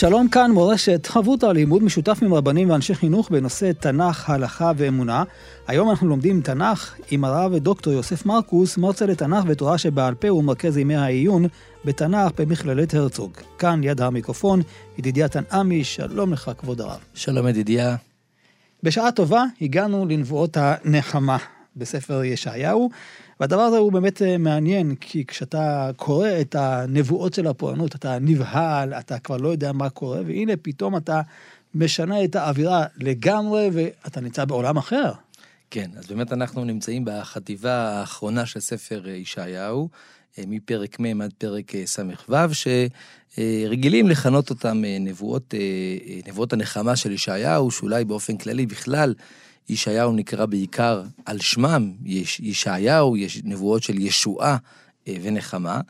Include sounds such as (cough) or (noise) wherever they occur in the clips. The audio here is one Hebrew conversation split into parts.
שלום כאן מורשת, חברותא לימוד משותף עם רבנים ואנשי חינוך בנושא תנ"ך, הלכה ואמונה. היום אנחנו לומדים תנ"ך עם הרב דוקטור יוסף מרקוס, מרצה לתנ"ך ותורה שבעל פה ומרכז ימי העיון בתנ"ך במכללת הרצוג. כאן יד המיקרופון, ידידיה תנעמי, שלום לך כבוד הרב. שלום ידידיה. בשעה טובה הגענו לנבואות הנחמה בספר ישעיהו. והדבר הזה הוא באמת אה, מעניין, כי כשאתה קורא את הנבואות של הפורענות, אתה נבהל, אתה כבר לא יודע מה קורה, והנה פתאום אתה משנה את האווירה לגמרי, ואתה נמצא בעולם אחר. כן, אז באמת אנחנו נמצאים בחטיבה האחרונה של ספר אה, ישעיהו, אה, מפרק מ' עד פרק ס"ו, שרגילים לכנות אותם נבואות, נבואות הנחמה של ישעיהו, שאולי באופן כללי בכלל ישעיהו נקרא בעיקר על שמם, יש ישעיהו, יש נבואות של ישועה אה, ונחמה.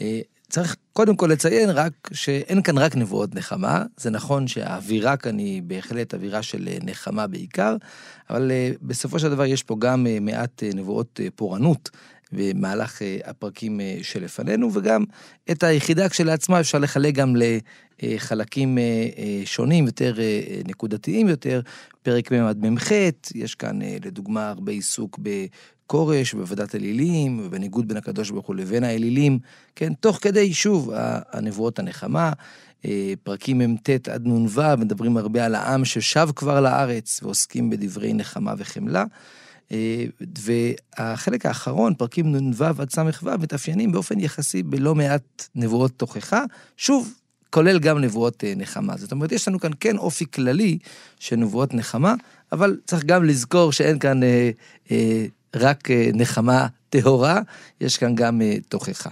אה, צריך קודם כל לציין רק שאין כאן רק נבואות נחמה, זה נכון שהאווירה כאן היא בהחלט אווירה של אה, נחמה בעיקר, אבל בסופו של דבר יש פה גם מעט נבואות פורענות במהלך הפרקים שלפנינו, וגם את היחידה כשלעצמה אפשר לחלק גם לחלקים שונים, יותר נקודתיים יותר, פרק מ' עד מ"ח, יש כאן לדוגמה הרבה עיסוק בכורש, בוועדת אלילים, ובניגוד בין הקדוש ברוך הוא לבין האלילים, כן, תוך כדי, שוב, הנבואות הנחמה. פרקים מ"ט עד נ"ו מדברים הרבה על העם ששב כבר לארץ ועוסקים בדברי נחמה וחמלה. והחלק האחרון, פרקים נ"ו עד ס"ו, מתאפיינים באופן יחסי בלא מעט נבואות תוכחה. שוב, כולל גם נבואות אה, נחמה. זאת אומרת, יש לנו כאן כן אופי כללי של נבואות נחמה, אבל צריך גם לזכור שאין כאן אה, אה, רק אה, נחמה טהורה, יש כאן גם אה, תוכחה.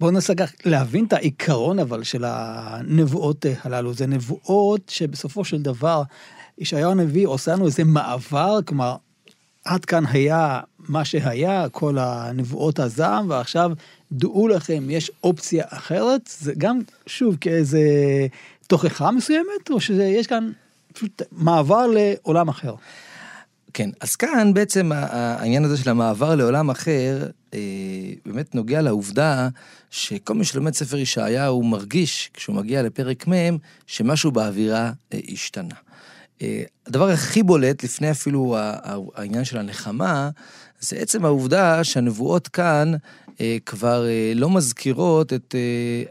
בואו ננסה להבין את העיקרון אבל של הנבואות אה, הללו. זה נבואות שבסופו של דבר, ישעיהו הנביא עושה לנו איזה מעבר, כלומר, עד כאן היה מה שהיה, כל הנבואות הזעם, ועכשיו דעו לכם, יש אופציה אחרת, זה גם, שוב, כאיזה תוכחה מסוימת, או שיש כאן פשוט מעבר לעולם אחר? כן, אז כאן בעצם העניין הזה של המעבר לעולם אחר, אה, באמת נוגע לעובדה שכל מי שלומד ספר ישעיהו מרגיש, כשהוא מגיע לפרק מ', שמשהו באווירה אה, השתנה. אה, הדבר הכי בולט, לפני אפילו העניין של הנחמה, זה עצם העובדה שהנבואות כאן אה, כבר אה, לא מזכירות את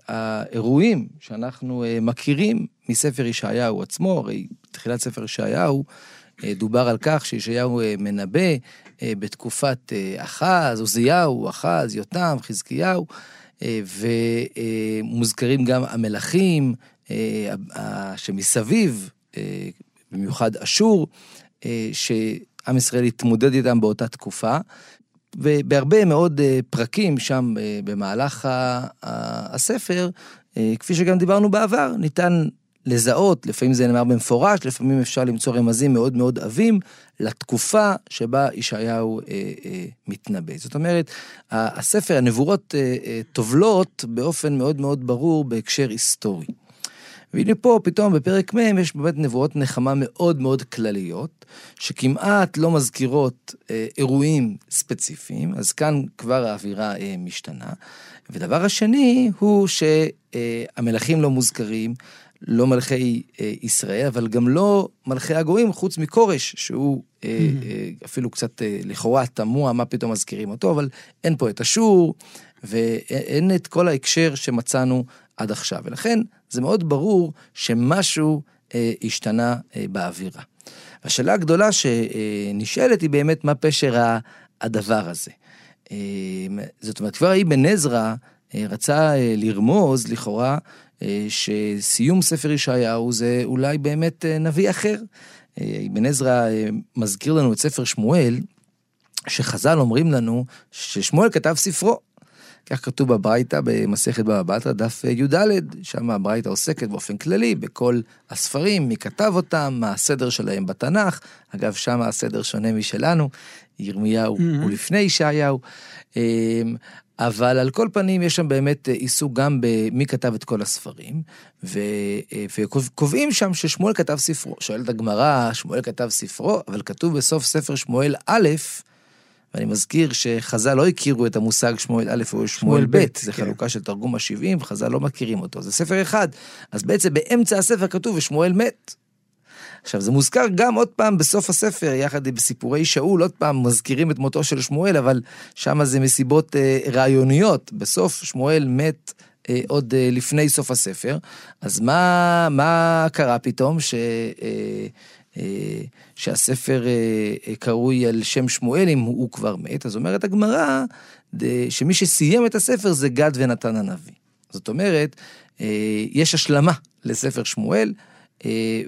האירועים שאנחנו מכירים מספר ישעיהו עצמו, הרי בתחילת ספר ישעיהו דובר על כך שישעיהו מנבא בתקופת אחז, עוזיהו, אחז, יותם, חזקיהו, ומוזכרים גם המלכים שמסביב, במיוחד אשור, אה, שעם ישראל התמודד איתם באותה תקופה. ובהרבה מאוד אה, פרקים שם אה, במהלך הספר, כפי שגם דיברנו בעבר, ניתן לזהות, לפעמים זה נאמר במפורש, לפעמים אפשר למצוא רמזים מאוד מאוד עבים לתקופה שבה ישעיהו מתנבא. זאת אומרת, הספר, הנבואות אה, טובלות באופן מאוד מאוד ברור בהקשר היסטורי. והנה פה פתאום בפרק מ' יש באמת נבואות נחמה מאוד מאוד כלליות, שכמעט לא מזכירות אה, אירועים ספציפיים, אז כאן כבר האווירה אה, משתנה. ודבר השני הוא שהמלכים לא מוזכרים, לא מלכי אה, ישראל, אבל גם לא מלכי הגויים, חוץ מכורש, שהוא אה, אה, אפילו קצת אה, לכאורה תמוה, מה פתאום מזכירים אותו, אבל אין פה את אשור, ואין את כל ההקשר שמצאנו עד עכשיו. ולכן זה מאוד ברור שמשהו אה, השתנה אה, באווירה. השאלה הגדולה שנשאלת היא באמת מה פשר הדבר הזה. אה, זאת אומרת, כבר אבן עזרא אה, רצה אה, לרמוז לכאורה אה, שסיום ספר ישעיהו זה אולי באמת אה, נביא אחר. אה, אבן עזרא אה, מזכיר לנו את ספר שמואל, שחז"ל אומרים לנו ששמואל כתב ספרו. כך כתוב בברייתא במסכת בבא בתרא, דף י"ד, שם הברייתא עוסקת באופן כללי בכל הספרים, מי כתב אותם, מה הסדר שלהם בתנ"ך. אגב, שם הסדר שונה משלנו, ירמיהו mm-hmm. הוא לפני ישעיהו. אמ, אבל על כל פנים יש שם באמת עיסוק גם במי כתב את כל הספרים, ו... וקובעים שם ששמואל כתב ספרו. שואלת הגמרא, שמואל כתב ספרו, אבל כתוב בסוף ספר שמואל א', ואני מזכיר שחז"ל לא הכירו את המושג שמואל א' או שמואל ב', זה כן. חלוקה של תרגום ה-70, וחז"ל לא מכירים אותו, זה ספר אחד. אז בעצם באמצע הספר כתוב ושמואל מת. עכשיו, זה מוזכר גם עוד פעם בסוף הספר, יחד עם סיפורי שאול, עוד פעם מזכירים את מותו של שמואל, אבל שם זה מסיבות אה, רעיוניות. בסוף שמואל מת אה, עוד אה, לפני סוף הספר, אז מה, מה קרה פתאום ש... אה, שהספר אה, אה, קרוי על שם שמואל אם הוא כבר מת, אז אומרת הגמרא שמי שסיים את הספר זה גד ונתן הנביא. זאת אומרת, יש השלמה לספר שמואל,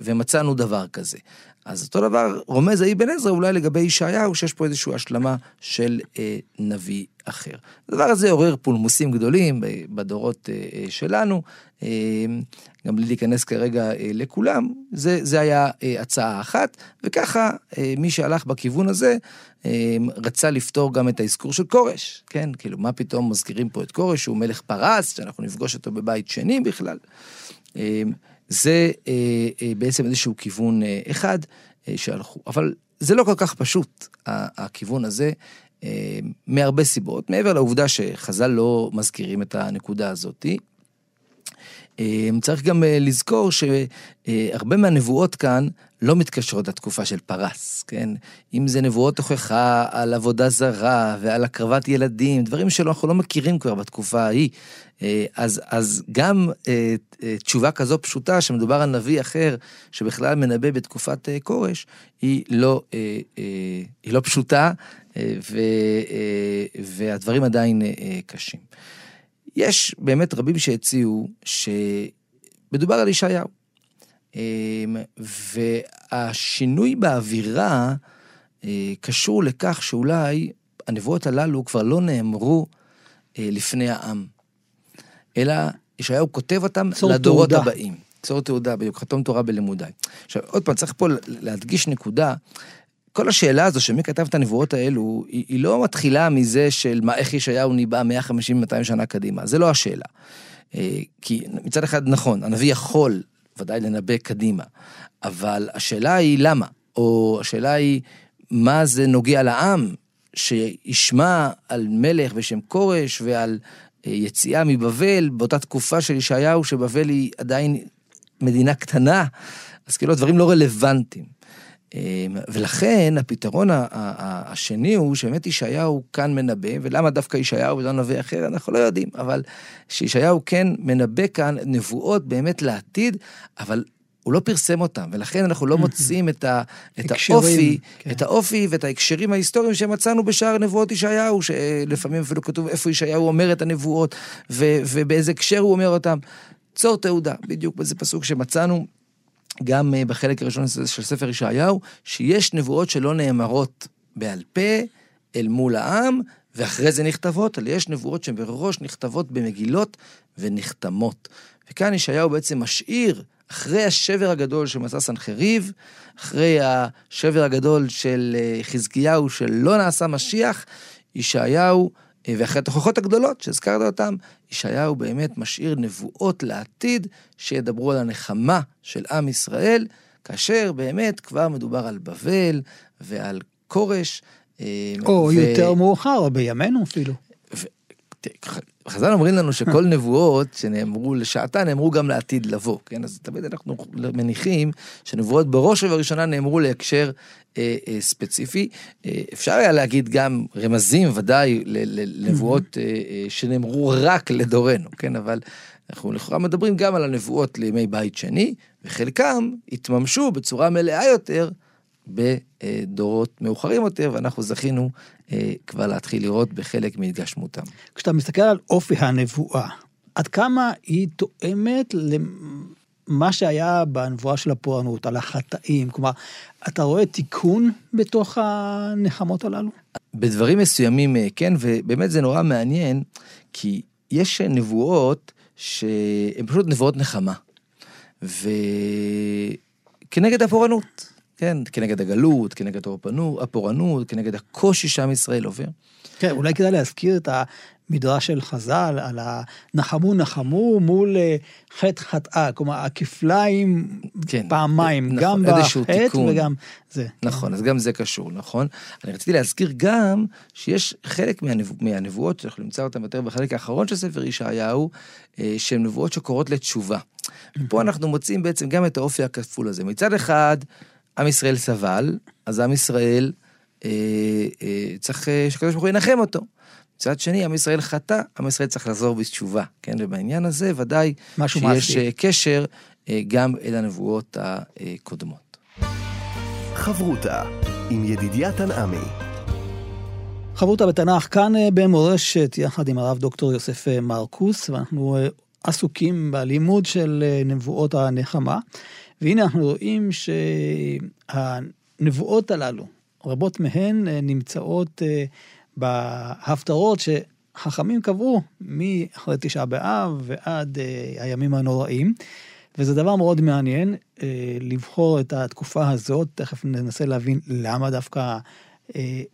ומצאנו דבר כזה. אז אותו דבר רומז האבן עזרא אולי לגבי ישעיהו, שיש פה איזושהי השלמה של אה, נביא אחר. הדבר הזה עורר פולמוסים גדולים בדורות אה, אה, שלנו, אה, גם בלי להיכנס כרגע אה, לכולם, זה, זה היה אה, הצעה אחת, וככה אה, מי שהלך בכיוון הזה, אה, רצה לפתור גם את האזכור של כורש, כן? כאילו, מה פתאום מזכירים פה את כורש, שהוא מלך פרס, שאנחנו נפגוש אותו בבית שני בכלל. אה, זה אה, אה, בעצם איזשהו כיוון אה, אחד שהלכו. אבל זה לא כל כך פשוט, הכיוון הזה, מהרבה סיבות, מעבר לעובדה שחז"ל לא מזכירים את הנקודה הזאתי. צריך גם לזכור שהרבה מהנבואות כאן לא מתקשרות לתקופה של פרס, כן? אם זה נבואות תוכחה על עבודה זרה ועל הקרבת ילדים, דברים שאנחנו לא מכירים כבר בתקופה ההיא. אה, אז, אז גם אה, אה, תשובה כזו פשוטה, שמדובר על נביא אחר, שבכלל מנבא בתקופת כורש, היא לא, היא לא פשוטה, והדברים עדיין קשים. יש באמת רבים שהציעו שמדובר על ישעיהו. והשינוי באווירה קשור לכך שאולי הנבואות הללו כבר לא נאמרו לפני העם. אלא ישעיהו כותב אותם לדורות תעודה. הבאים. צור תעודה, בדיוק, חתום תורה בלימודיי. עכשיו, עוד פעם, צריך פה להדגיש נקודה. כל השאלה הזו של מי כתב את הנבואות האלו, היא, היא לא מתחילה מזה של מה, איך ישעיהו ניבא 150-200 שנה קדימה, זה לא השאלה. אה, כי מצד אחד, נכון, הנביא יכול ודאי לנבא קדימה, אבל השאלה היא למה, או השאלה היא מה זה נוגע לעם, שישמע על מלך בשם כורש ועל יציאה מבבל, באותה תקופה של ישעיהו, שבבל היא עדיין מדינה קטנה, אז כאילו הדברים לא רלוונטיים. אמ, ולכן הפתרון השני הוא שבאמת ישעיהו כאן מנבא, ולמה דווקא ישעיהו ולא נביא אחר, אנחנו לא יודעים, אבל שישעיהו כן מנבא כאן נבואות באמת לעתיד, אבל הוא לא פרסם אותם, ולכן אנחנו לא מוצאים את, ה, את האופי, כן. את האופי ואת ההקשרים ההיסטוריים שמצאנו בשער נבואות ישעיהו, שלפעמים אפילו כתוב איפה ישעיהו אומר את הנבואות, ו, ובאיזה הקשר הוא אומר אותם. צור תעודה, בדיוק בזה פסוק שמצאנו. גם אה, בחלק הראשון של ספר ישעיהו, שיש נבואות שלא נאמרות בעל פה אל מול העם, ואחרי זה נכתבות, אלא יש נבואות שמראש נכתבות במגילות ונחתמות. וכאן ישעיהו בעצם משאיר אחרי השבר הגדול מסע סנחריב, אחרי השבר הגדול של אה, חזקיהו שלא נעשה משיח, ישעיהו, ואחרי התוכחות הגדולות שהזכרת אותן, ישעיהו באמת משאיר נבואות לעתיד שידברו על הנחמה של עם ישראל, כאשר באמת כבר מדובר על בבל ועל כורש. אה, או ו... יותר מאוחר, בימינו אפילו. חז"ל אומרים לנו שכל (laughs) נבואות שנאמרו לשעתה נאמרו גם לעתיד לבוא, כן? אז תמיד אנחנו מניחים שנבואות בראש ובראשונה נאמרו להקשר אה, אה, ספציפי. אה, אפשר היה להגיד גם רמזים ודאי לנבואות (laughs) אה, אה, שנאמרו רק לדורנו, כן? אבל אנחנו לכאורה מדברים גם על הנבואות לימי בית שני, וחלקם התממשו בצורה מלאה יותר בדורות מאוחרים יותר, ואנחנו זכינו אה, כבר להתחיל לראות בחלק מהתגשמותם. כשאתה מסתכל על אופי הנבואה, עד כמה היא תואמת למה שהיה בנבואה של הפורענות, על החטאים? כלומר, אתה רואה תיקון בתוך הנחמות הללו? בדברים מסוימים כן, ובאמת זה נורא מעניין, כי יש נבואות שהן פשוט נבואות נחמה. וכנגד הפורענות, כן, כנגד הגלות, כנגד הפורענות, כנגד הקושי שעם ישראל עובר. כן, אולי כדאי להזכיר את המדרש של חז"ל על הנחמו נחמו מול אה, חטא חטאה, כלומר הכפליים כן, פעמיים, נכון, גם בחטא וגם זה. נכון, אז גם זה קשור, נכון? אני רציתי להזכיר גם שיש חלק מהנבוא, מהנבואות, שאנחנו נמצא אותן יותר בחלק האחרון של ספר ישעיהו, אה, שהן נבואות שקוראות לתשובה. פה אנחנו מוצאים בעצם גם את האופי הכפול הזה. מצד אחד, עם ישראל סבל, אז עם ישראל אה, אה, צריך אה, שקדוש ברוך הוא ינחם אותו. מצד שני, עם ישראל חטא, עם ישראל צריך לחזור בתשובה, כן? ובעניין הזה ודאי שיש מעשי. קשר אה, גם אל הנבואות הקודמות. חברותה עם ידידיה תנעמי. חברותה בתנ"ך כאן אה, במורשת יחד עם הרב דוקטור יוסף אה, מרקוס, ואנחנו עסוקים בלימוד של נבואות הנחמה. והנה אנחנו רואים שהנבואות הללו, רבות מהן אה, נמצאות אה, בהפטרות שחכמים קבעו מאחרי תשעה באב ועד אה, הימים הנוראים. וזה דבר מאוד מעניין לבחור את התקופה הזאת, תכף ננסה להבין למה דווקא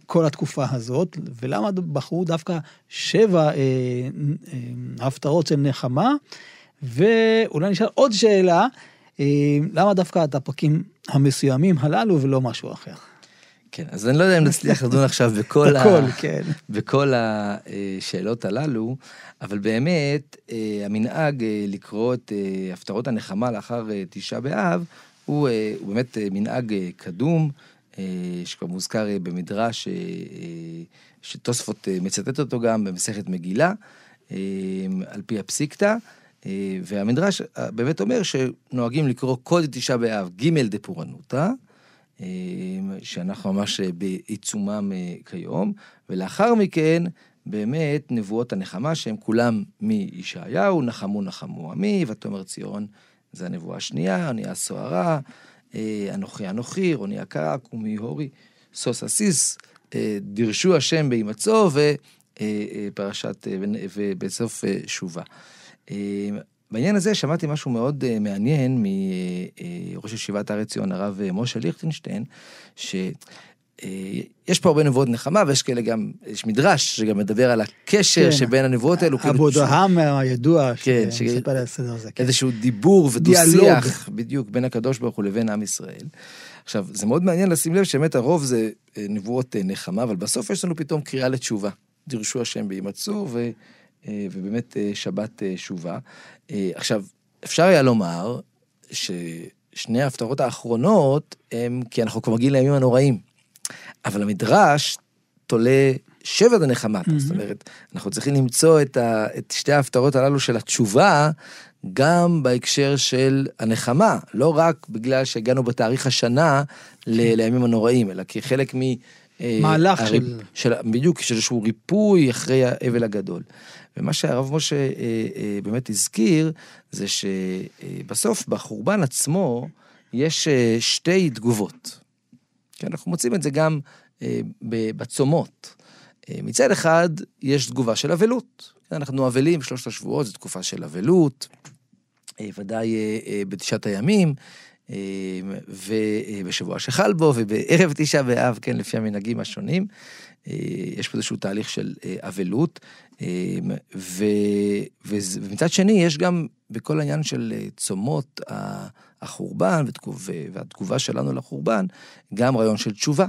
כל התקופה הזאת, ולמה בחרו דווקא שבע הפטרות של נחמה, ואולי נשאל עוד שאלה, למה דווקא את הפרקים המסוימים הללו ולא משהו אחר? כן, אז אני לא יודע אם נצליח לדון עכשיו בכל, ה... כן. בכל השאלות הללו, אבל באמת, אה, המנהג אה, לקרוא את אה, הפטרות הנחמה לאחר תשעה באב, הוא, הוא באמת מנהג קדום, שכבר מוזכר במדרש, שתוספות מצטט אותו גם במסכת מגילה, על פי הפסיקתא. והמדרש באמת אומר שנוהגים לקרוא קוד תשעה באב ג' דפורענותא, שאנחנו ממש בעיצומם אה, כיום, ולאחר מכן באמת נבואות הנחמה שהם כולם מישעיהו, נחמו נחמו עמי, ותאמר ציון, זה הנבואה השנייה, אני הסוהרה, אה, אנוכי אנוכי, רוני הקרק ומי הורי, סוס אסיס, אה, דירשו השם בהימצאו ופרשת, ובסוף שובה. בעניין הזה שמעתי משהו מאוד uh, מעניין מראש uh, ישיבת הר עציון, הרב uh, משה ליכטנשטיין, שיש פה הרבה נבואות נחמה, ויש כאלה גם, יש מדרש שגם מדבר על הקשר כן. שבין הנבואות האלו. אבו דהאם הידוע, כן, שמספר על הסדר הזה. כן. איזשהו דיבור ודו-שיח, בדיוק, בין הקדוש ברוך הוא לבין עם ישראל. עכשיו, זה מאוד מעניין לשים לב שבאמת הרוב זה נבואות נחמה, אבל בסוף יש לנו פתאום קריאה לתשובה. דירשו השם בהימצאו, ו... אה, ובאמת אה, שבת אה, שובה. עכשיו, אפשר היה לומר ששני ההפטרות האחרונות הם כי אנחנו כבר מגיעים לימים הנוראים. אבל המדרש תולה שבע דנחמה, mm-hmm. זאת אומרת, אנחנו צריכים למצוא את, ה, את שתי ההפטרות הללו של התשובה, גם בהקשר של הנחמה, לא רק בגלל שהגענו בתאריך השנה ל, לימים הנוראים, אלא כחלק מ... מהלך הריפ... של... של... בדיוק, של איזשהו ריפוי אחרי האבל הגדול. ומה שהרב משה אה, אה, באמת הזכיר, זה שבסוף, בחורבן עצמו, יש אה, שתי תגובות. כי אנחנו מוצאים את זה גם אה, בצומות. אה, מצד אחד, יש תגובה של אבלות. אנחנו אבלים שלושת השבועות, זו תקופה של אבלות, אה, ודאי אה, אה, בתשעת הימים. אה, ובשבוע שחל בו, ובערב תשעה באב, כן, לפי המנהגים השונים. אה, יש פה איזשהו תהליך של אה, אבלות, ו, ומצד שני יש גם בכל העניין של צומות החורבן והתגובה שלנו לחורבן, גם רעיון של תשובה.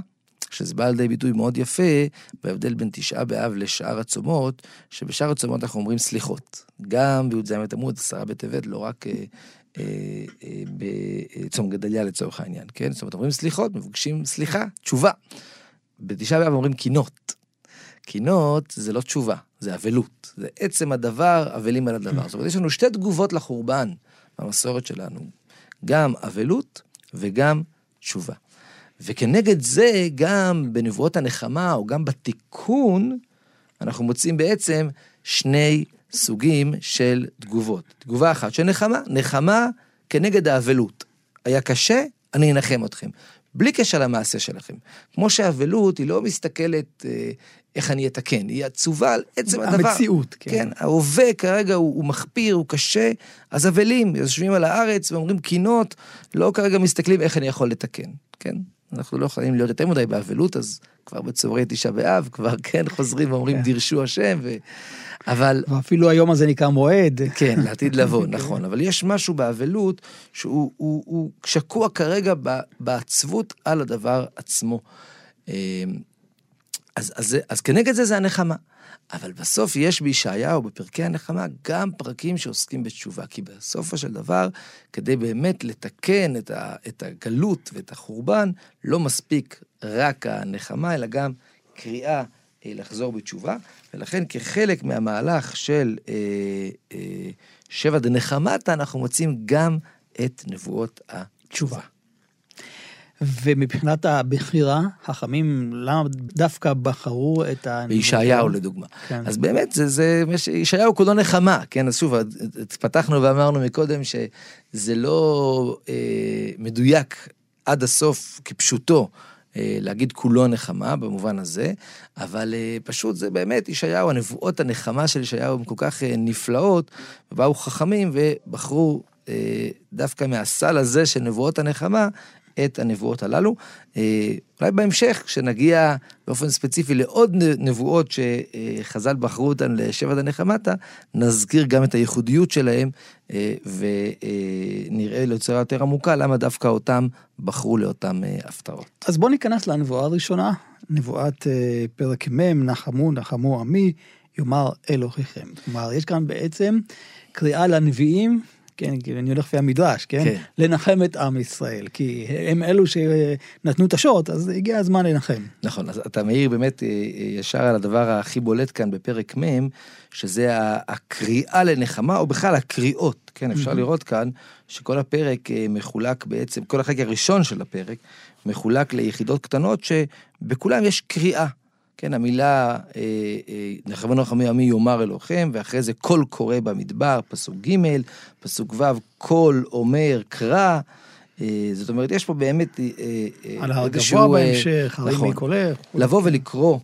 שזה בא לידי ביטוי מאוד יפה בהבדל בין תשעה באב לשאר הצומות, שבשאר הצומות אנחנו אומרים סליחות. גם בי"ז בתמוז, עשרה בטבת, לא רק אה, אה, בצום גדליה לצורך העניין, כן? זאת אומרת, אומרים סליחות, מבקשים סליחה, תשובה. בתשעה באב אומרים קינות. קינות זה לא תשובה, זה אבלות. זה עצם הדבר, אבלים על הדבר. זאת אומרת, יש לנו שתי תגובות לחורבן במסורת שלנו, גם אבלות וגם תשובה. וכנגד זה, גם בנבואות הנחמה, או גם בתיקון, אנחנו מוצאים בעצם שני סוגים של תגובות. תגובה אחת של נחמה, נחמה כנגד האבלות. היה קשה, אני אנחם אתכם. בלי קשר למעשה שלכם. כמו שאבלות היא לא מסתכלת אה, איך אני אתקן, היא עצובה על עצם הדבר. המציאות, כן. כן, ההווה כרגע הוא, הוא מחפיר, הוא קשה, אז אבלים, יושבים על הארץ ואומרים קינות, לא כרגע מסתכלים איך אני יכול לתקן, כן? אנחנו לא יכולים להיות יותר מדי באבלות, אז כבר בצהרי תשעה באב, כבר כן חוזרים ואומרים כן. דירשו השם, ו... אבל ואפילו היום הזה נקרא מועד. כן, (laughs) לעתיד לבוא, נכון. אבל יש משהו באבלות שהוא הוא, הוא שקוע כרגע בעצבות על הדבר עצמו. אמ, אז, אז, זה- אז כנגד זה זה הנחמה. אבל בסוף יש בישעיהו, בפרקי הנחמה, גם פרקים שעוסקים בתשובה. כי בסופו של דבר, כדי באמת לתקן את, ה, את הגלות ואת החורבן, לא מספיק רק הנחמה, אלא גם קריאה אה, לחזור בתשובה. ולכן כחלק מהמהלך של אה, אה, שבע דנחמתה, אנחנו מוצאים גם את נבואות התשובה. ומבחינת הבחירה, חכמים, למה דווקא בחרו את ה... בישעיהו לדוגמה. כן. אז באמת, זה, זה, ישעיהו כולו נחמה, כן? אז שוב, פתחנו ואמרנו מקודם שזה לא אה, מדויק עד הסוף כפשוטו. אה, להגיד כולו נחמה במובן הזה, אבל אה, פשוט זה באמת ישעיהו, הנבואות הנחמה של ישעיהו הן כל כך אה, נפלאות, ובאו חכמים ובחרו דווקא מהסל הזה של נבואות הנחמה את הנבואות הללו. אה, אולי בהמשך, כשנגיע באופן ספציפי לעוד נבואות שחז"ל בחרו אותן לשבט הנחמתה, נזכיר גם את הייחודיות שלהם, אה, ונראה ליצירה יותר עמוקה למה דווקא אותם בחרו לאותם אה, הפתעות. אז בואו ניכנס לנבואה הראשונה, נבואת פרק מ', נחמו נחמו עמי, יאמר אלוהיכם. כלומר, יש כאן בעצם קריאה לנביאים, כן, כי אני הולך לפי המדרש, כן? כן. לנחם את עם ישראל, כי הם אלו שנתנו את השוט, אז הגיע הזמן לנחם. נכון, אז אתה מעיר באמת אה, אה, ישר על הדבר הכי בולט כאן בפרק מ', שזה הקריאה לנחמה, או בכלל הקריאות, כן, אפשר לראות כאן שכל הפרק אה, מחולק בעצם, כל החלק הראשון של הפרק מחולק ליחידות קטנות שבכולם יש קריאה. כן, המילה אה, אה, נחמו נחמי עמי יאמר אלוהיכם, ואחרי זה קול קורא במדבר, פסוק ג', פסוק ו', קול אומר קרא. אה, זאת אומרת, יש פה באמת על הר גבוה בהמשך, הרים נכון. מקולך. לבוא ולקרוא,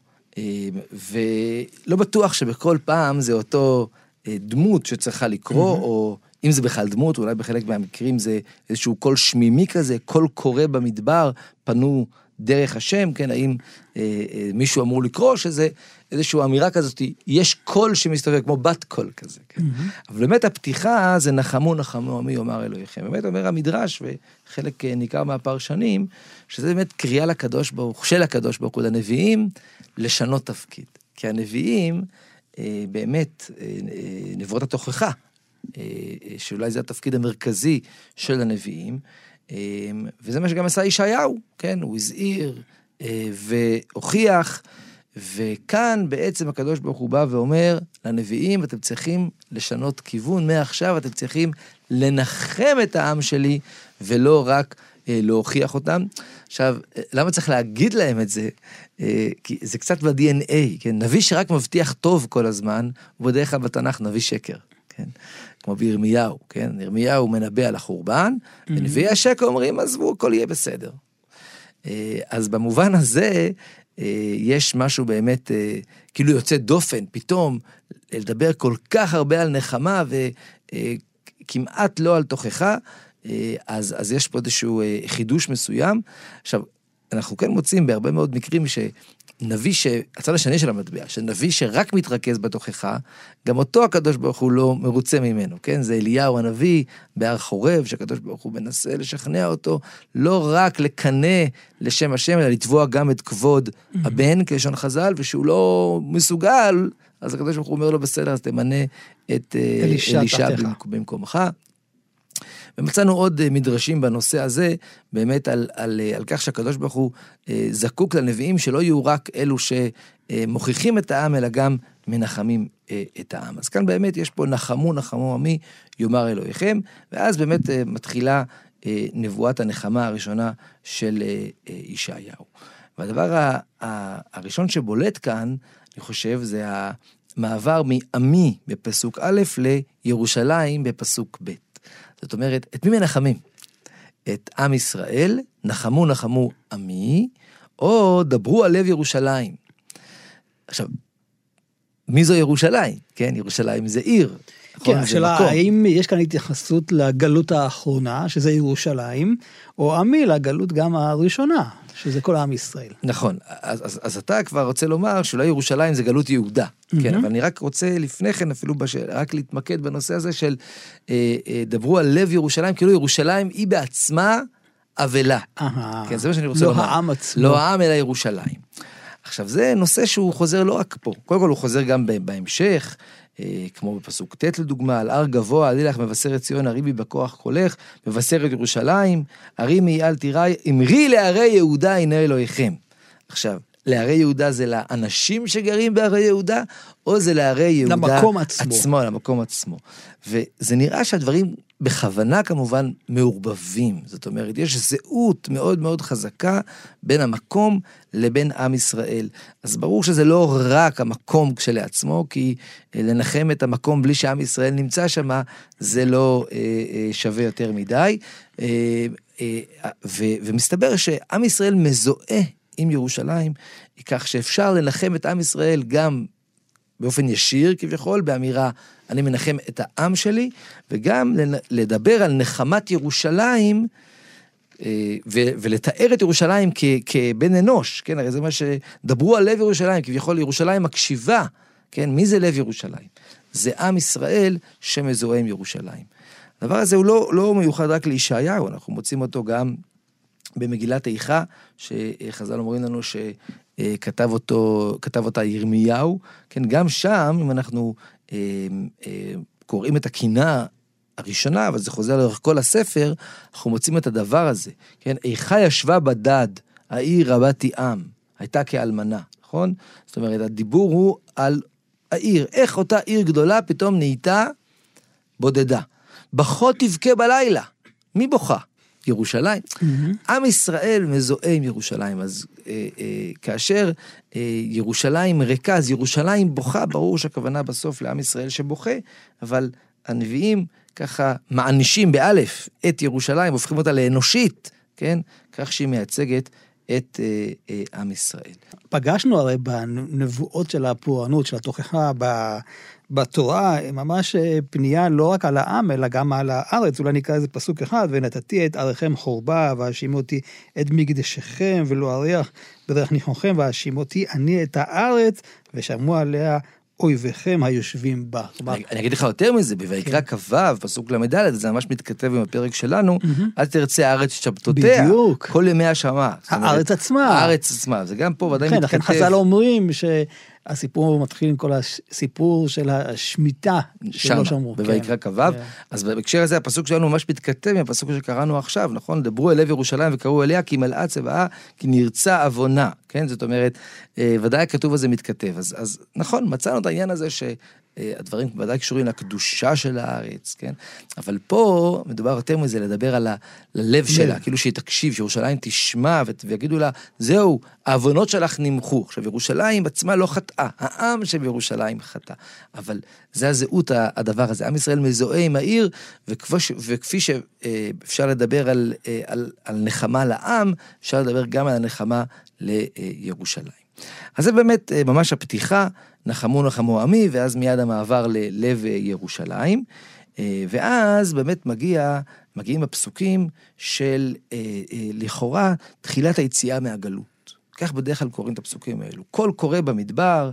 ולא בטוח שבכל פעם זה אותו דמות שצריכה לקרוא, או אם זה בכלל דמות, אולי בחלק מהמקרים זה איזשהו קול שמימי כזה, קול קורא במדבר, פנו דרך השם, כן, האם אה, אה, מישהו אמור לקרוא, שזה איזושהי אמירה כזאת, יש קול שמסתובב, כמו בת קול כזה, כן. אבל באמת הפתיחה זה נחמו נחמו עמי יאמר אלוהיכם. באמת אומר המדרש, וחלק אה, ניכר מהפרשנים, שזה באמת קריאה לקדוש ברוך, של הקדוש ברוך הוא לנביאים, לשנות תפקיד. כי הנביאים, אה, באמת, אה, אה, נבואות התוכחה, אה, אה, שאולי זה התפקיד המרכזי של הנביאים, וזה מה שגם עשה ישעיהו, כן? הוא הזהיר אה, והוכיח, וכאן בעצם הקדוש ברוך הוא בא ואומר לנביאים, אתם צריכים לשנות כיוון, מעכשיו אתם צריכים לנחם את העם שלי, ולא רק אה, להוכיח אותם. עכשיו, אה, למה צריך להגיד להם את זה? כי זה קצת ב-DNA, כן? נביא שרק מבטיח טוב כל הזמן, הוא בדרך כלל בתנ"ך נביא שקר, כן? כמו בירמיהו, כן? ירמיהו מנבא על החורבן, ונביאי השקר אומרים, עזבו, הכל יהיה בסדר. אה, אז במובן הזה, אה, יש משהו באמת אה, כאילו יוצא דופן, פתאום לדבר כל כך הרבה על נחמה וכמעט לא על תוכחה, אז, אז יש פה איזשהו חידוש מסוים. עכשיו, אנחנו כן מוצאים בהרבה מאוד מקרים שנביא, ש... הצד השני של המטבע, שנביא שרק מתרכז בתוכחה, גם אותו הקדוש ברוך הוא לא מרוצה ממנו, כן? זה אליהו הנביא בהר חורב, שהקדוש ברוך הוא מנסה לשכנע אותו לא רק לקנא לשם השם, אלא לתבוע גם את כבוד הבן, כלשון חז"ל, ושהוא לא מסוגל, אז הקדוש ברוך הוא אומר לו, בסדר, אז תמנה את אה, אלישע אלישע תחתיך." במק- במקומך. ומצאנו עוד אה, מדרשים בנושא הזה, באמת על, על, אה, על כך שהקדוש ברוך הוא אה, זקוק לנביאים שלא יהיו רק אלו שמוכיחים את העם, אלא גם מנחמים את העם. אז כאן באמת יש פה נחמו נחמו עמי, יאמר אלוהיכם, ואז באמת מתחילה נבואת הנחמה הראשונה של ישעיהו. והדבר הראשון שבולט כאן, אני חושב, זה המעבר מעמי בפסוק א' לירושלים בפסוק ב'. זאת אומרת, את מי מנחמים? את עם ישראל, נחמו נחמו עמי, או דברו על לב ירושלים. עכשיו, מי זו ירושלים? כן, ירושלים זה עיר. נכון? כן, זה השאלה. האם יש כאן התייחסות לגלות האחרונה, שזה ירושלים, או עמי לגלות גם הראשונה, שזה כל עם ישראל. נכון, אז, אז, אז אתה כבר רוצה לומר שאולי ירושלים זה גלות יהודה. כן, אבל אני רק רוצה לפני כן אפילו בש... רק להתמקד בנושא הזה של אה, אה, דברו על לב ירושלים, כאילו ירושלים היא בעצמה אבלה. אהה. כן, זה מה שאני רוצה לא לומר. העם עצמו. לא העם, אלא ירושלים. עכשיו, זה נושא שהוא חוזר לא רק פה, קודם כל הוא חוזר גם בהמשך, אה, כמו בפסוק ט' לדוגמה, על הר גבוה, עלי לך מבשרת ציון, הרימי בכוח קולך, מבשרת ירושלים, הרימי אל תיראי, אמרי לערי יהודה הנה אלוהיכם. עכשיו, לערי יהודה זה לאנשים שגרים בערי יהודה, או זה לערי יהודה למקום עצמו. עצמו, למקום עצמו. וזה נראה שהדברים בכוונה כמובן מעורבבים. זאת אומרת, יש זהות מאוד מאוד חזקה בין המקום לבין עם ישראל. אז ברור שזה לא רק המקום כשלעצמו, כי אה, לנחם את המקום בלי שעם ישראל נמצא שם, זה לא אה, אה, שווה יותר מדי. ומסתבר שעם ישראל מזוהה עם ירושלים, כך שאפשר לנחם את עם ישראל גם באופן ישיר כביכול, באמירה, אני מנחם את העם שלי, וגם לדבר על נחמת ירושלים, אה, ולתאר את ירושלים כ- כבן אנוש, כן, הרי זה מה שדברו על לב ירושלים, כביכול ירושלים מקשיבה, כן, מי זה לב ירושלים? זה עם ישראל שמזוהה עם ירושלים. הדבר הזה הוא לא, לא מיוחד רק לישעיהו, אנחנו מוצאים אותו גם במגילת איכה, שחז"ל אומרים לנו שכתב אותו, כתב אותה ירמיהו, כן, גם שם, אם אנחנו אה, אה, קוראים את הקינה הראשונה, אבל זה חוזר לאורך כל הספר, אנחנו מוצאים את הדבר הזה, כן, איכה ישבה בדד, העיר רבתי עם, הייתה כאלמנה, נכון? זאת אומרת, הדיבור הוא על העיר, איך אותה עיר גדולה פתאום נהייתה בודדה. בכה תבכה בלילה. מי בוכה? ירושלים. עם ישראל מזוהה עם ירושלים, אז אה, אה, כאשר אה, ירושלים ריקה, אז ירושלים בוכה, ברור שהכוונה בסוף לעם ישראל שבוכה, אבל הנביאים ככה מענישים באלף את ירושלים, הופכים אותה לאנושית, כן? כך שהיא מייצגת את אה, אה, עם ישראל. פגשנו הרי בנבואות של הפורענות, של התוכחה ב- בתורה, ממש אה, פנייה לא רק על העם, אלא גם על הארץ. אולי נקרא לזה פסוק אחד, ונתתי את עריכם חורבה, והאשימו אותי את מקדשכם, ולא אריח בדרך ניחוכם, והאשימו אותי אני את הארץ, ושמעו עליה אויביכם היושבים בה. כלומר, אני, אני אגיד לך יותר מזה, בויקרא כן. כ"ו, פסוק ל"ד, זה ממש מתכתב עם הפרק שלנו, אל תרצה הארץ שבתותיה, בדיוק. כל ימי השמה. אומרת, הארץ עצמה. הארץ עצמה, זה גם פה ודאי כן, מתכתב. לכן חז"ל אומרים שהסיפור מתחיל עם כל הסיפור של השמיטה שלא שמרו. בויקרא כן. כ"ו, כן. אז בהקשר הזה הפסוק שלנו ממש מתכתב עם הפסוק שקראנו עכשיו, נכון? דברו אל לב ירושלים וקראו אליה כי מלאה צבאה, כי נרצה עוונה, כן? זאת אומרת, אה, ודאי הכתוב הזה מתכתב. אז, אז נכון, מצאנו את העניין הזה שהדברים ודאי קשורים לקדושה של הארץ, כן? אבל פה מדובר יותר מזה, לדבר על ה- ללב שלה, כאילו שהיא תקשיב, שירושלים תשמע ויגידו לה, זהו, העוונות שלך נמחו. עכשיו, ירושלים עצמה לא חטאה, העם שבירושלים חטא. אבל זה הזהות הדבר הזה. עם ישראל מזוהה עם העיר, וכפי, שאפשר לדבר על, אה, על, על נחמה לעם, אפשר לדבר גם על הנחמה לירושלים. אז זה באמת אה, ממש הפתיחה, נחמו נחמו עמי, ואז מיד המעבר ללב ירושלים. אה, ואז באמת מגיע, מגיעים הפסוקים של אה, אה, לכאורה תחילת היציאה מהגלות. כך בדרך כלל קוראים את הפסוקים האלו. קול קורא במדבר,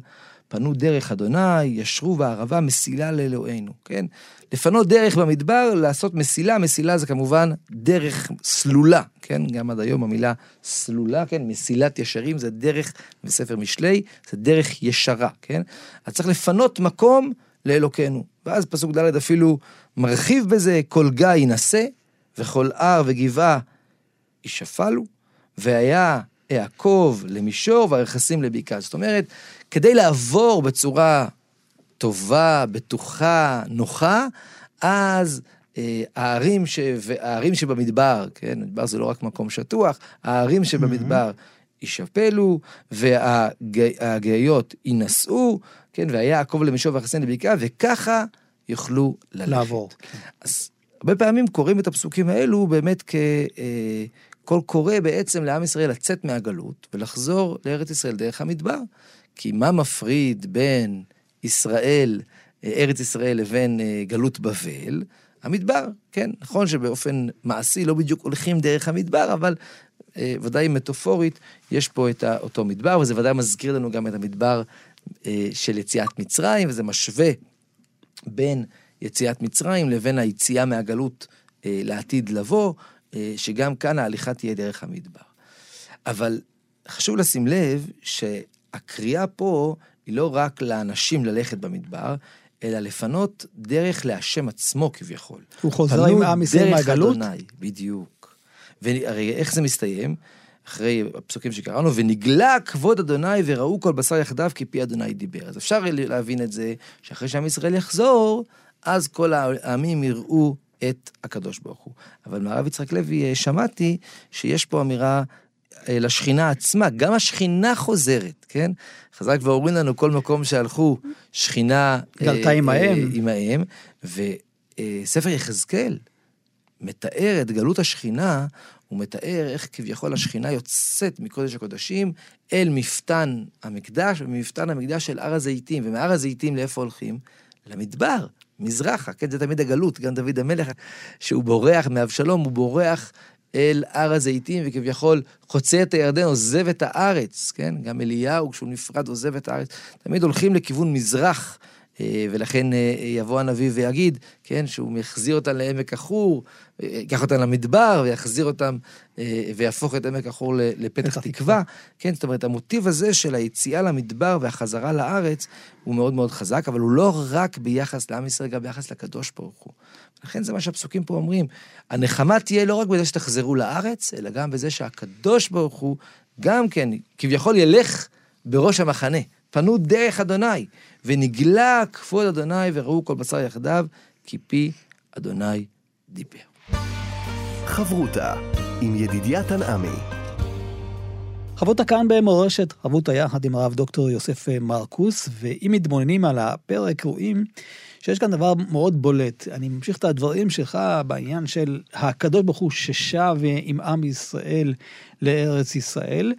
פנו דרך אדוני, ישרו בערבה מסילה לאלוהינו, כן? לפנות דרך במדבר, לעשות מסילה, מסילה זה כמובן דרך סלולה, כן? גם עד היום המילה סלולה, כן? מסילת ישרים זה דרך, בספר משלי, זה דרך ישרה, כן? אז צריך לפנות מקום לאלוקינו. ואז פסוק ד' אפילו מרחיב בזה, כל גיא יינשא, וכל הר וגבעה יישפלו, והיה יעקב למישור והרכסים לבקעה. זאת אומרת, כדי לעבור בצורה טובה, בטוחה, נוחה, אז הערים, ש... הערים שבמדבר, כן, מדבר זה לא רק מקום שטוח, הערים שבמדבר יישפלו, והגאיות יינשאו, כן, והיה יעקב למישור והרכסים לבקעה, וככה יוכלו ללכת. לעבור. אז הרבה פעמים קוראים את הפסוקים האלו באמת כקול קורא בעצם לעם ישראל לצאת מהגלות ולחזור לארץ ישראל דרך המדבר. כי מה מפריד בין ישראל, ארץ ישראל לבין גלות בבל? המדבר, כן, נכון שבאופן מעשי לא בדיוק הולכים דרך המדבר, אבל אה, ודאי מטאפורית, יש פה את אותו מדבר, וזה ודאי מזכיר לנו גם את המדבר אה, של יציאת מצרים, וזה משווה בין יציאת מצרים לבין היציאה מהגלות אה, לעתיד לבוא, אה, שגם כאן ההליכה תהיה דרך המדבר. אבל חשוב לשים לב שהקריאה פה היא לא רק לאנשים ללכת במדבר, אלא לפנות דרך להשם עצמו כביכול. הוא חוזר עם עם ישראל מהגלות? דרך אדוני, בדיוק. והרי איך זה מסתיים? אחרי הפסוקים שקראנו, ונגלה כבוד אדוני וראו כל בשר יחדיו כי פי אדוני דיבר. אז אפשר להבין את זה, שאחרי שעם ישראל יחזור, אז כל העמים יראו את הקדוש ברוך הוא. אבל מהרב יצחק לוי אה, שמעתי שיש פה אמירה לשכינה עצמה, גם השכינה חוזרת, כן? חז"ל כבר אומרים לנו, כל מקום שהלכו, שכינה... גלתה עמהם. עמהם, וספר יחזקאל מתאר את גלות השכינה, הוא מתאר איך כביכול השכינה יוצאת מקודש הקודשים אל מפתן המקדש, וממפתן המקדש אל הר הזיתים, ומהר הזיתים לאיפה הולכים? למדבר, מזרחה, כן, זה תמיד הגלות, גם דוד המלך, שהוא בורח מאבשלום, הוא בורח אל הר הזיתים, וכביכול חוצה את הירדן, עוזב את הארץ, כן? גם אליהו, כשהוא נפרד, עוזב את הארץ. תמיד הולכים לכיוון מזרח, ולכן אה, יבוא הנביא ויגיד, כן, שהוא מחזיר אותם לעמק החור, אה, ייקח אותם למדבר ויחזיר אותם ויהפוך את עמק החור לפתח תקווה. כן, זאת אומרת, המוטיב הזה של היציאה למדבר והחזרה לארץ הוא מאוד מאוד חזק, אבל הוא לא רק ביחס לעם ישראל, גם ביחס לקדוש ברוך הוא. לכן זה מה שהפסוקים פה אומרים. הנחמה תהיה לא רק בזה שתחזרו לארץ, אלא גם בזה שהקדוש ברוך הוא גם כן, כביכול ילך בראש המחנה. פנו דרך אדוני, ונגלה כבוד אדוני וראו כל בשר יחדיו, כי פי אדוני דיבר. חברותה עם ידידיה תנעמי. חברותה כאן במורשת, חברותה יחד עם הרב דוקטור יוסף מרקוס, ואם מתבוננים על הפרק רואים שיש כאן דבר מאוד בולט. אני ממשיך את הדברים שלך בעניין של הקדוש ברוך הוא ששב עם עם ישראל לארץ ישראל.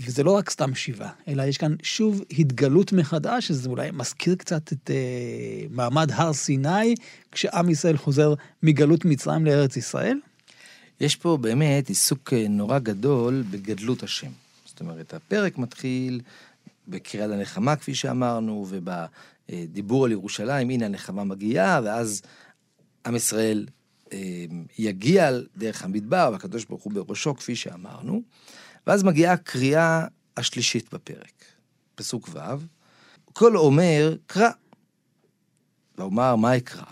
וזה לא רק סתם שיבה, אלא יש כאן שוב התגלות מחדש, שזה אולי מזכיר קצת את אה, מעמד הר סיני, כשעם ישראל חוזר מגלות מצרים לארץ ישראל. יש פה באמת עיסוק אה, נורא גדול בגדלות השם. זאת אומרת, הפרק מתחיל בקריאה לנחמה, כפי שאמרנו, ובדיבור על ירושלים, הנה הנחמה מגיעה, ואז עם ישראל אה, יגיע דרך המדבר, והקדוש ברוך הוא בראשו, כפי שאמרנו. ואז מגיעה הקריאה השלישית בפרק, פסוק ו', כל אומר, קרא. ואומר, מה אקרא?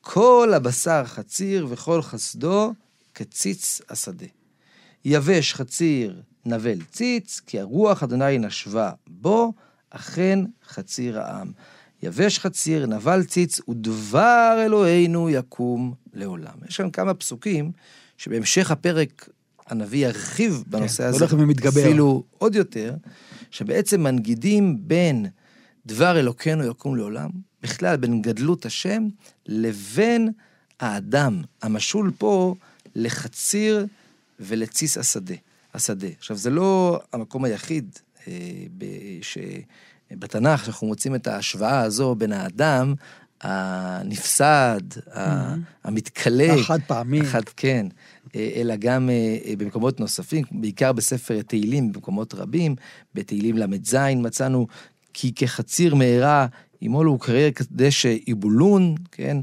כל הבשר חציר וכל חסדו כציץ השדה. יבש חציר נבל ציץ, כי הרוח אדוני נשבה בו, אכן חציר העם. יבש חציר, נבל ציץ, ודבר אלוהינו יקום לעולם. יש כאן כמה פסוקים שבהמשך הפרק הנביא ירחיב בנושא כן, הזה, הולך ומתגבר. אפילו עוד יותר, שבעצם מנגידים בין דבר אלוקינו יקום לעולם, בכלל בין גדלות השם, לבין האדם, המשול פה לחציר ולציס השדה. השדה. עכשיו, זה לא המקום היחיד אה, שבתנ"ך שאנחנו מוצאים את ההשוואה הזו בין האדם הנפסד, mm-hmm. המתכלה. החד פעמי. החד, כן. אה, אלא גם אה, אה, במקומות נוספים, בעיקר בספר תהילים, במקומות רבים. בתהילים ל"ז מצאנו כי כחציר מהרה ימולו וקרר קדש איבולון, כן?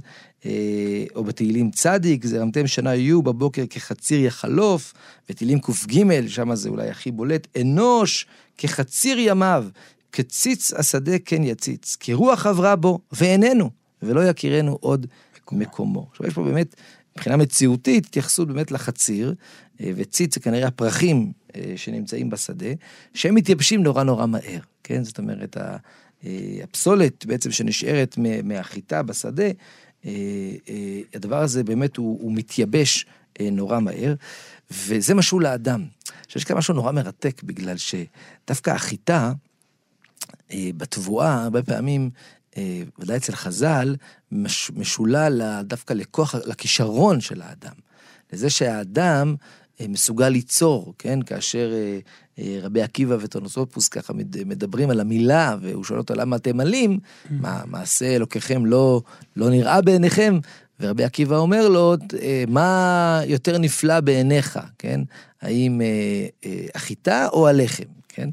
או בתהילים צדיק, זרמתם שנה יהיו בבוקר כחציר יחלוף, ותהילים קג, שם זה אולי הכי בולט, אנוש כחציר ימיו, כציץ השדה כן יציץ, כי רוח עברה בו ואיננו, ולא יכירנו עוד מקומו. מקומו. עכשיו יש פה באמת מבחינה מציאותית, התייחסות באמת לחציר, אה, וציץ זה כנראה הפרחים אה, שנמצאים בשדה, שהם מתייבשים נורא נורא מהר, כן? זאת אומרת, אה, הפסולת בעצם שנשארת מהחיטה בשדה, הדבר הזה באמת הוא, הוא מתייבש נורא מהר, וזה משהו לאדם. שיש כאן משהו נורא מרתק, בגלל שדווקא החיטה, בתבואה, הרבה פעמים ודאי אצל חז"ל, מש, משולל דווקא לכוח, לכישרון של האדם. לזה שהאדם אה, מסוגל ליצור, כן? כאשר אה, אה, רבי עקיבא וטונוסופוס ככה מדברים על המילה, והוא שואל אותו למה אתם עלים, mm. מה, מעשה אלוקיכם לא, לא נראה בעיניכם? ורבי עקיבא אומר לו, מה יותר נפלא בעיניך, כן? האם החיטה או הלחם, כן?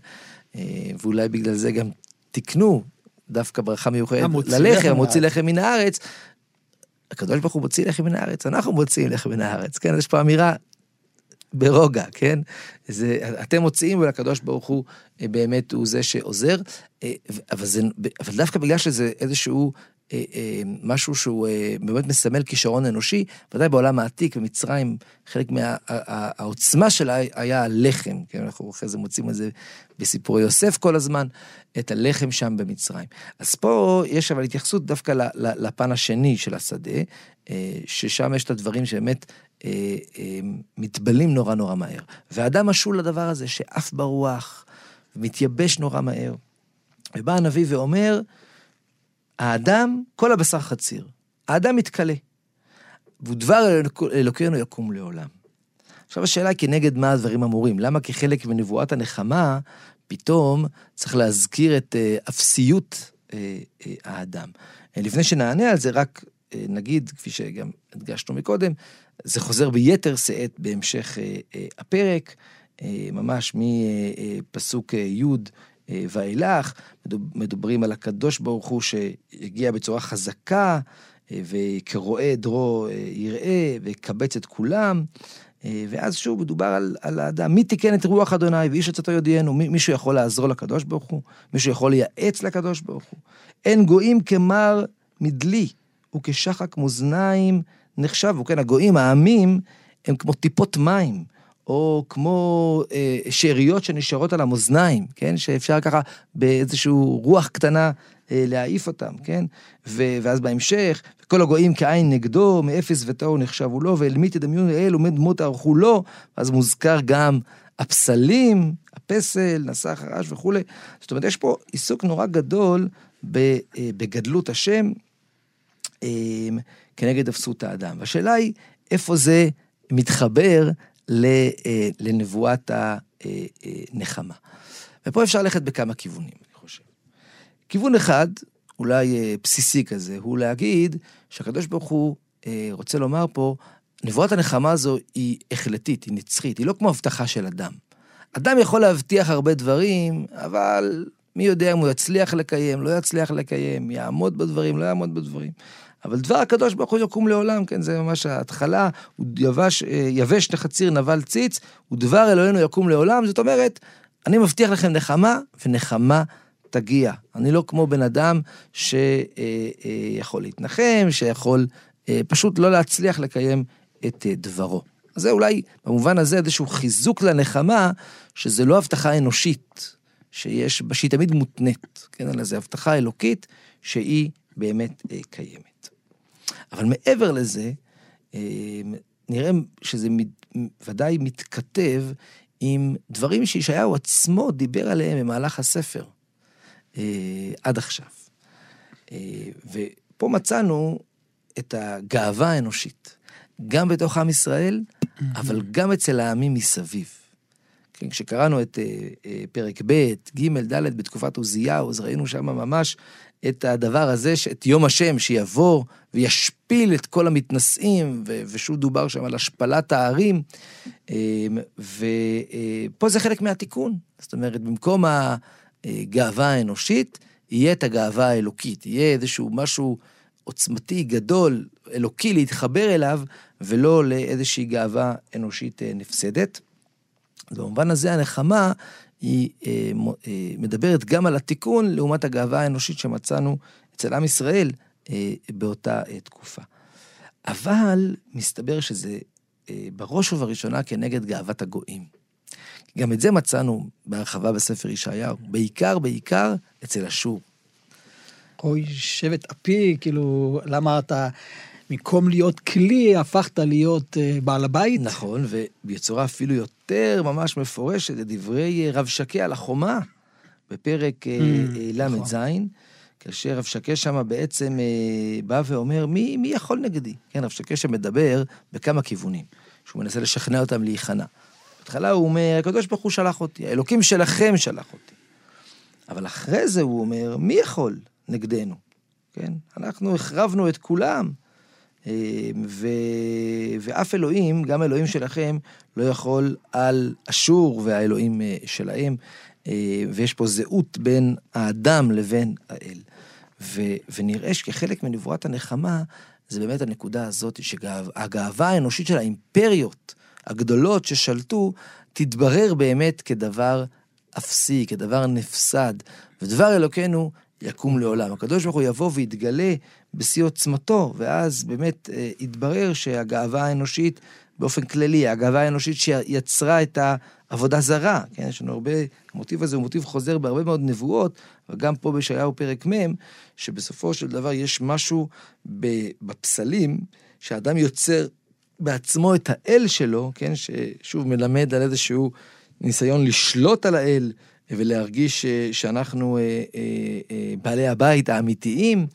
ואולי בגלל זה גם תיקנו דווקא ברכה מיוחדת ללחם, מוציא לחם מן הארץ. הקדוש ברוך הוא מוציא לחם מן הארץ, אנחנו מוציאים לחם מן הארץ, כן? יש פה אמירה ברוגע, כן? זה, אתם מוציאים ולקדוש ברוך הוא אה, באמת הוא זה שעוזר, אה, אבל, זה, אבל דווקא בגלל שזה איזשהו משהו שהוא באמת מסמל כישרון אנושי, ודאי בעולם העתיק, במצרים, חלק מהעוצמה שלה היה הלחם, כן? אנחנו אחרי זה מוצאים את זה בסיפורי יוסף כל הזמן, את הלחם שם במצרים. אז פה יש אבל התייחסות דווקא לפן השני של השדה, ששם יש את הדברים שבאמת אה, אה, מתבלים נורא נורא מהר. ואדם משול לדבר הזה שעף ברוח, מתייבש נורא מהר. ובא הנביא ואומר, האדם, כל הבשר חציר. האדם מתכלה. ודבר אלוקינו יקום לעולם. עכשיו השאלה היא כנגד מה הדברים אמורים. למה כחלק מנבואת הנחמה, פתאום צריך להזכיר את אה, אפסיות האדם. לפני שנענה על זה, רק נגיד, כפי שגם הדגשנו מקודם, זה חוזר ביתר שאת בהמשך אה, אה, הפרק, אה, ממש מפסוק י' ואילך, מדברים על הקדוש ברוך הוא שהגיע בצורה חזקה, וכרואה עדרו יראה, ויקבץ את כולם. ואז שוב מדובר על, על האדם, מי תיקן את רוח אדוני ואיש עצתו יודיענו, מישהו יכול לעזור לקדוש ברוך הוא? מישהו יכול לייעץ לקדוש ברוך הוא? אין גויים כמר מדלי וכשחק מאזניים נחשבו, כן, הגויים, העמים, הם כמו טיפות מים, או כמו אה, שאריות שנשארות על המאזניים, כן, שאפשר ככה באיזושהי רוח קטנה אה, להעיף אותם, כן, ו, ואז בהמשך, כל הגויים כעין נגדו, מאפס ותוהו נחשבו לו, ואל מי תדמיון אל ומד דמות ערכו לו, אז מוזכר גם הפסלים, הפסל, נסע חרש וכולי. זאת אומרת, יש פה עיסוק נורא גדול אה, בגדלות השם. אה, כנגד אפסות האדם. והשאלה היא, איפה זה מתחבר לנבואת הנחמה. ופה אפשר ללכת בכמה כיוונים, אני חושב. כיוון אחד, אולי אה, בסיסי כזה, הוא להגיד שהקדוש ברוך הוא אה, רוצה לומר פה, נבואת הנחמה הזו היא החלטית, היא נצחית, היא לא כמו הבטחה של אדם. אדם יכול להבטיח הרבה דברים, אבל מי יודע אם הוא יצליח לקיים, לא יצליח לקיים, יעמוד בדברים, לא יעמוד בדברים. אבל דבר הקדוש ברוך הוא יקום לעולם, כן, זה ממש ההתחלה, הוא יבש, אה, יבש לחציר נבל ציץ, ודבר אלוהינו יקום לעולם, זאת אומרת, אני מבטיח לכם נחמה, ונחמה תגיע. אני לא כמו בן אדם שיכול אה, אה, להתנחם, שיכול פשוט לא להצליח לקיים את דברו. אז זה אולי, במובן הזה, איזשהו חיזוק לנחמה, שזה לא הבטחה אנושית, שיש, שהיא תמיד מותנית, כן, אלא זו הבטחה אלוקית שהיא באמת קיימת. אבל מעבר לזה, אה, נראה שזה ודאי מתכתב עם דברים שישעיהו עצמו דיבר עליהם במהלך הספר אה, עד עכשיו. אה, ופה מצאנו את הגאווה האנושית, גם בתוך עם ישראל, אבל גם אצל העמים מסביב. כן, כשקראנו את פרק ב', ג', ד', בתקופת עוזיהו, אז ראינו שם ממש את הדבר הזה, את יום השם שיבוא וישפיל את כל המתנשאים, ושוב דובר שם על השפלת הערים, אמ, ופה זה חלק מהתיקון. זאת אומרת, במקום הגאווה האנושית, יהיה את הגאווה האלוקית, יהיה איזשהו משהו עוצמתי, גדול, אלוקי להתחבר אליו, ולא לאיזושהי גאווה אנושית אה, נפסדת. במובן הזה הנחמה היא אה, אה, מדברת גם על התיקון לעומת הגאווה האנושית שמצאנו אצל עם ישראל אה, באותה תקופה. אבל מסתבר שזה בראש ובראשונה כנגד גאוות הגויים. גם את זה מצאנו בהרחבה בספר ישעיהו, בעיקר, בעיקר אצל אשור. אוי, שבט אפי, כאילו, למה אתה... במקום להיות כלי, הפכת להיות uh, בעל הבית. נכון, ובצורה אפילו יותר ממש מפורשת, לדברי רב שקה על החומה, בפרק mm, ל"ז, נכון. כאשר רב שקש שם בעצם אה, בא ואומר, מי, מי יכול נגדי? כן, רב שקש שם מדבר בכמה כיוונים, שהוא מנסה לשכנע אותם להיכנע. בהתחלה הוא אומר, הקדוש ברוך הוא שלח אותי, האלוקים שלכם שלח אותי. אבל אחרי זה הוא אומר, מי יכול נגדנו? כן? אנחנו החרבנו את כולם. אה, ו... ואף אלוהים, גם אלוהים שלכם, לא יכול על אשור והאלוהים אה, שלהם, אה, ויש פה זהות בין האדם לבין האל. ו... ונראה שכחלק מנבואת הנחמה, זה באמת הנקודה הזאת, שהגאווה האנושית של האימפריות הגדולות ששלטו, תתברר באמת כדבר אפסי, כדבר נפסד, ודבר אלוקינו יקום לעולם. הקדוש ברוך הוא יבוא ויתגלה בשיא עוצמתו, ואז באמת אה, יתברר שהגאווה האנושית, באופן כללי, הגאווה האנושית שיצרה את העבודה זרה, כן, יש לנו הרבה, המוטיב הזה הוא מוטיב חוזר בהרבה מאוד נבואות, וגם פה בישעיהו פרק מ', שבסופו של דבר יש משהו בפסלים, שאדם יוצר בעצמו את האל שלו, כן, ששוב מלמד על איזשהו ניסיון לשלוט על האל ולהרגיש אה, שאנחנו אה, אה, בעלי הבית האמיתיים.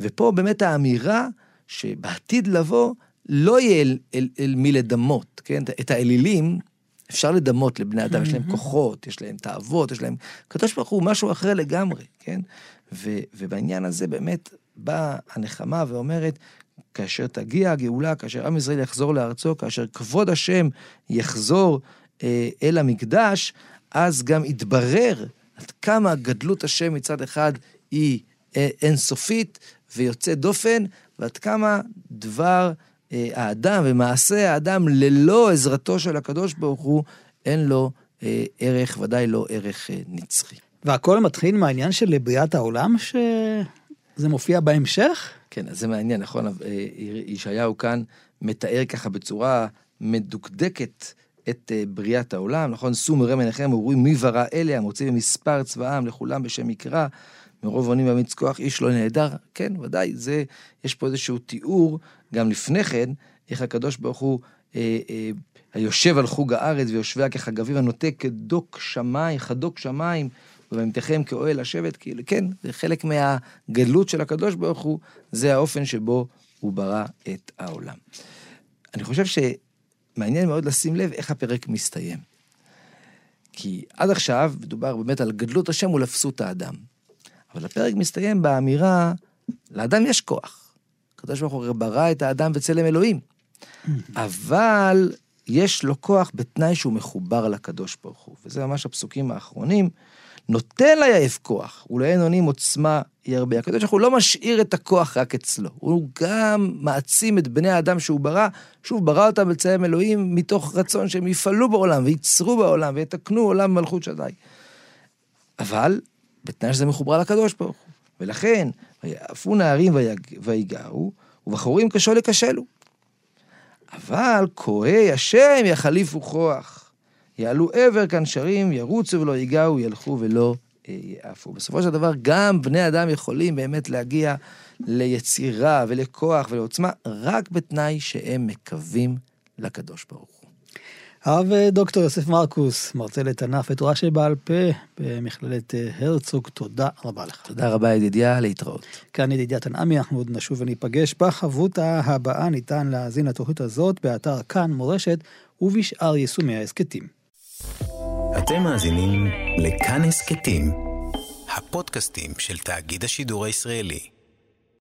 ופה באמת האמירה שבעתיד לבוא לא יהיה אל, אל, אל מי לדמות, כן? את האלילים אפשר לדמות לבני אדם, יש להם כוחות, יש להם תאוות, יש להם... הקדוש ברוך הוא משהו אחר לגמרי, כן? ו, ובעניין הזה באמת באה הנחמה ואומרת, כאשר תגיע הגאולה, כאשר עם ישראל יחזור לארצו, כאשר כבוד השם יחזור אה, אל המקדש, אז גם יתברר עד כמה גדלות השם מצד אחד היא אינסופית ויוצאת דופן, ועד כמה דבר אה, האדם ומעשה האדם ללא עזרתו של הקדוש ברוך הוא, אין לו אה, ערך, ודאי לא ערך אה, נצחי. והכל מתחיל מהעניין של בריאת העולם, שזה מופיע בהמשך? כן, אז זה מעניין, נכון? אה, ישעיהו כאן מתאר ככה בצורה מדוקדקת את אה, בריאת העולם, נכון? שאו מראה מנחם ורואים מי ברא אלה, המוציא במספר צבאם לכולם בשם מקרא, מרוב אונים ואמיץ כוח איש לא נהדר. כן, ודאי, זה, יש פה איזשהו תיאור, גם לפני כן, איך הקדוש ברוך הוא אה, אה, היושב על חוג הארץ ויושביה כחגבים הנוטה כדוק שמיים, חדוק שמיים, ובמתכם כאוהל לשבת, כאילו, כן, זה חלק מהגדלות של הקדוש ברוך הוא, זה האופן שבו הוא ברא את העולם. אני חושב ש... מעניין מאוד לשים לב איך הפרק מסתיים. כי עד עכשיו מדובר באמת על גדלות השם ולפסות האדם. אבל הפרק מסתיים באמירה, לאדם יש כוח. הקדוש ברוך הוא ברא את האדם בצלם אלוהים. אבל יש לו כוח בתנאי שהוא מחובר לקדוש ברוך הוא. וזה ממש הפסוקים האחרונים. נותן ליעף כוח, ולאין אונים עוצמה ירבה. הקדוש ברוך הוא לא משאיר את הכוח רק אצלו, הוא גם מעצים את בני האדם שהוא ברא, שוב, ברא אותם בצלם אלוהים מתוך רצון שהם יפעלו בעולם, וייצרו בעולם, ויתקנו עולם מלכות שדי. אבל, בתנאי שזה מחובר לקדוש ברוך הוא. ולכן, ויעפו נערים ויגעו, ובחורים קשו לקשלו. אבל כהי השם יחליפו כוח. יעלו עבר כאן שרים, ירוצו ולא ייגעו, ילכו ולא אה, יעפו. בסופו של דבר, גם בני אדם יכולים באמת להגיע ליצירה ולכוח ולעוצמה, רק בתנאי שהם מקווים לקדוש ברוך הוא. הרב אה, דוקטור יוסף מרקוס, מרצה לתנ"ך ותורה שבעל פה במכללת אה, הרצוג, תודה רבה לך. תודה רבה ידידיה, להתראות. כאן ידידיה תנעמי, אנחנו עוד נשוב וניפגש בחבותה הבאה, ניתן להאזין לתוכנית הזאת באתר כאן מורשת ובשאר יישומי ההסכתים. אתם מאזינים לכאן הסכתים, הפודקאסטים של תאגיד השידור הישראלי.